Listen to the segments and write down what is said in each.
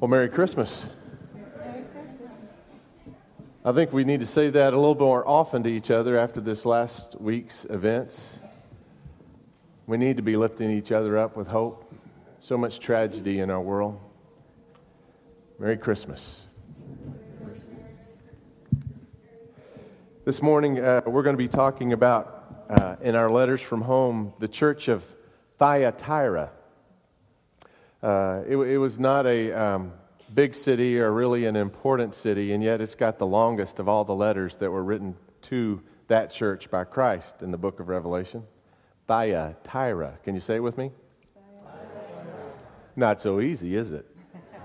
Well, Merry Christmas. I think we need to say that a little more often to each other after this last week's events. We need to be lifting each other up with hope. So much tragedy in our world. Merry Christmas. This morning, uh, we're going to be talking about, uh, in our letters from home, the church of Thyatira. Uh, it, it, was not a um, big city or really an important city, and yet it's got the longest of all the letters that were written to that church by Christ in the book of Revelation. Thyatira. Can you say it with me? Not so easy, is it?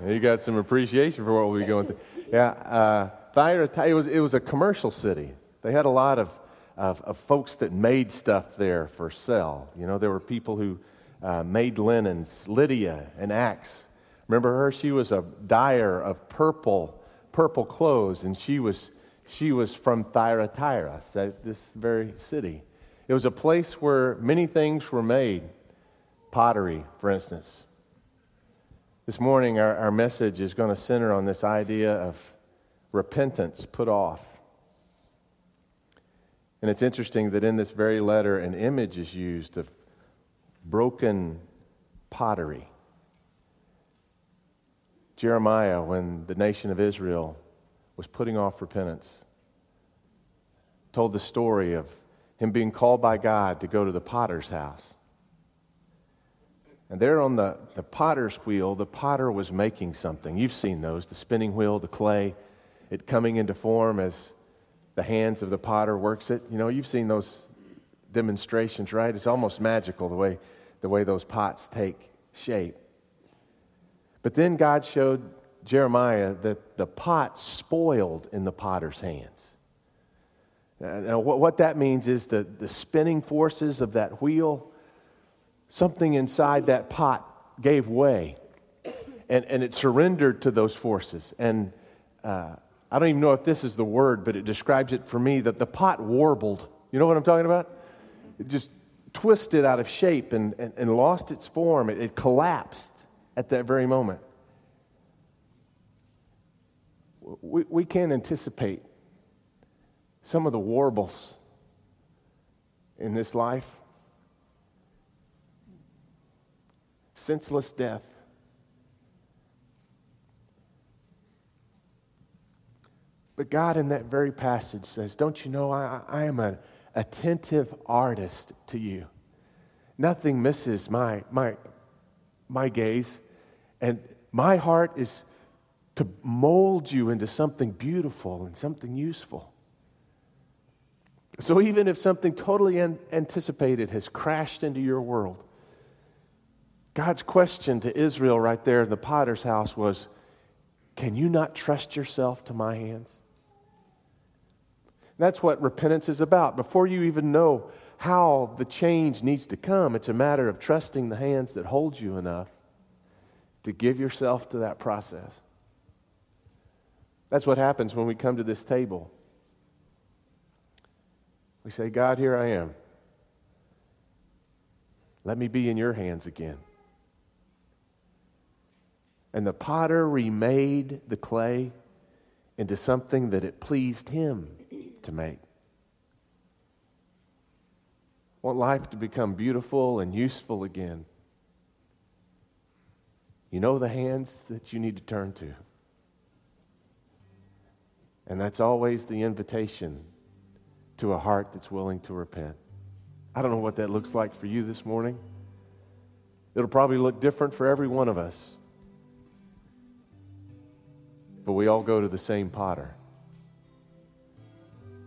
You got some appreciation for what we'll be going through. Yeah, uh, Thyatira, it was, it was a commercial city. They had a lot of, of, of folks that made stuff there for sale. You know, there were people who uh, made linens, Lydia and Acts. Remember her? She was a dyer of purple, purple clothes, and she was, she was from Thyatira, this very city. It was a place where many things were made, pottery, for instance. This morning, our, our message is going to center on this idea of repentance put off. And it's interesting that in this very letter, an image is used of broken pottery. Jeremiah, when the nation of Israel was putting off repentance, told the story of him being called by God to go to the potter's house. And there on the, the potter's wheel, the potter was making something. You've seen those the spinning wheel, the clay, it coming into form as the hands of the potter works it. You know, you've seen those demonstrations, right? It's almost magical the way, the way those pots take shape. But then God showed Jeremiah that the pot spoiled in the potter's hands. Now, what that means is that the spinning forces of that wheel, something inside that pot gave way and, and it surrendered to those forces. And uh, I don't even know if this is the word, but it describes it for me that the pot warbled. You know what I'm talking about? It just twisted out of shape and, and, and lost its form. It, it collapsed at that very moment. We, we can't anticipate some of the warbles in this life. Senseless death. But God, in that very passage, says, Don't you know I, I am a attentive artist to you. Nothing misses my, my, my gaze. And my heart is to mold you into something beautiful and something useful. So even if something totally anticipated has crashed into your world, God's question to Israel right there in the potter's house was Can you not trust yourself to my hands? That's what repentance is about. Before you even know how the change needs to come, it's a matter of trusting the hands that hold you enough to give yourself to that process. That's what happens when we come to this table. We say, God, here I am. Let me be in your hands again. And the potter remade the clay into something that it pleased him to make. Want life to become beautiful and useful again. You know the hands that you need to turn to. And that's always the invitation to a heart that's willing to repent. I don't know what that looks like for you this morning. It'll probably look different for every one of us. But we all go to the same potter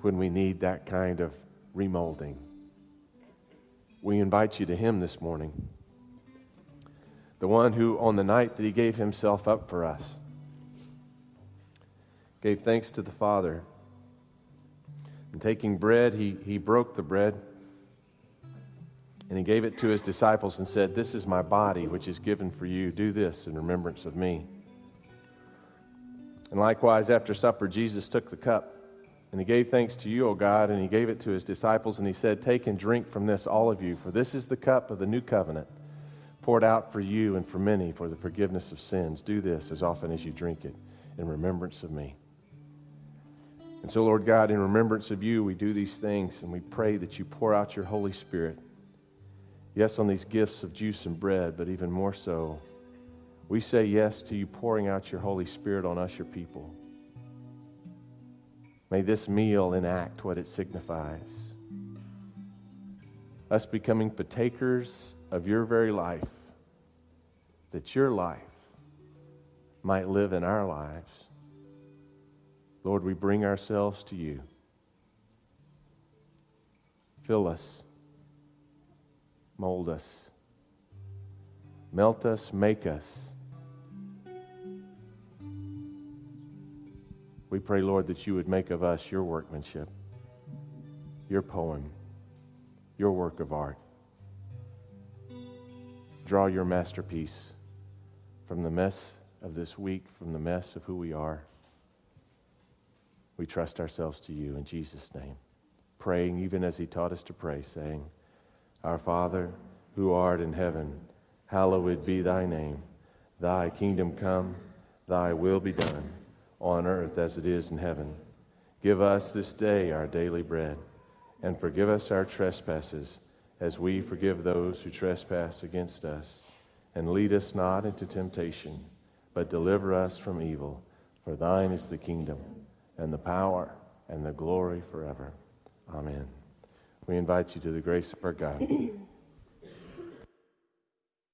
when we need that kind of remolding. We invite you to Him this morning. The one who, on the night that He gave Himself up for us, gave thanks to the Father. And taking bread, he, he broke the bread and he gave it to his disciples and said, This is my body, which is given for you. Do this in remembrance of me. And likewise, after supper, Jesus took the cup and he gave thanks to you, O God, and he gave it to his disciples, and he said, Take and drink from this, all of you, for this is the cup of the new covenant poured out for you and for many for the forgiveness of sins. Do this as often as you drink it in remembrance of me. And so, Lord God, in remembrance of you, we do these things and we pray that you pour out your Holy Spirit. Yes, on these gifts of juice and bread, but even more so, we say yes to you pouring out your Holy Spirit on us, your people. May this meal enact what it signifies. Us becoming partakers of your very life, that your life might live in our lives. Lord, we bring ourselves to you. Fill us, mold us, melt us, make us. We pray, Lord, that you would make of us your workmanship, your poem, your work of art. Draw your masterpiece from the mess of this week, from the mess of who we are. We trust ourselves to you in Jesus' name. Praying even as he taught us to pray, saying, Our Father, who art in heaven, hallowed be thy name. Thy kingdom come, thy will be done on earth as it is in heaven. Give us this day our daily bread, and forgive us our trespasses, as we forgive those who trespass against us. And lead us not into temptation, but deliver us from evil. For thine is the kingdom, and the power, and the glory forever. Amen. We invite you to the grace of our God.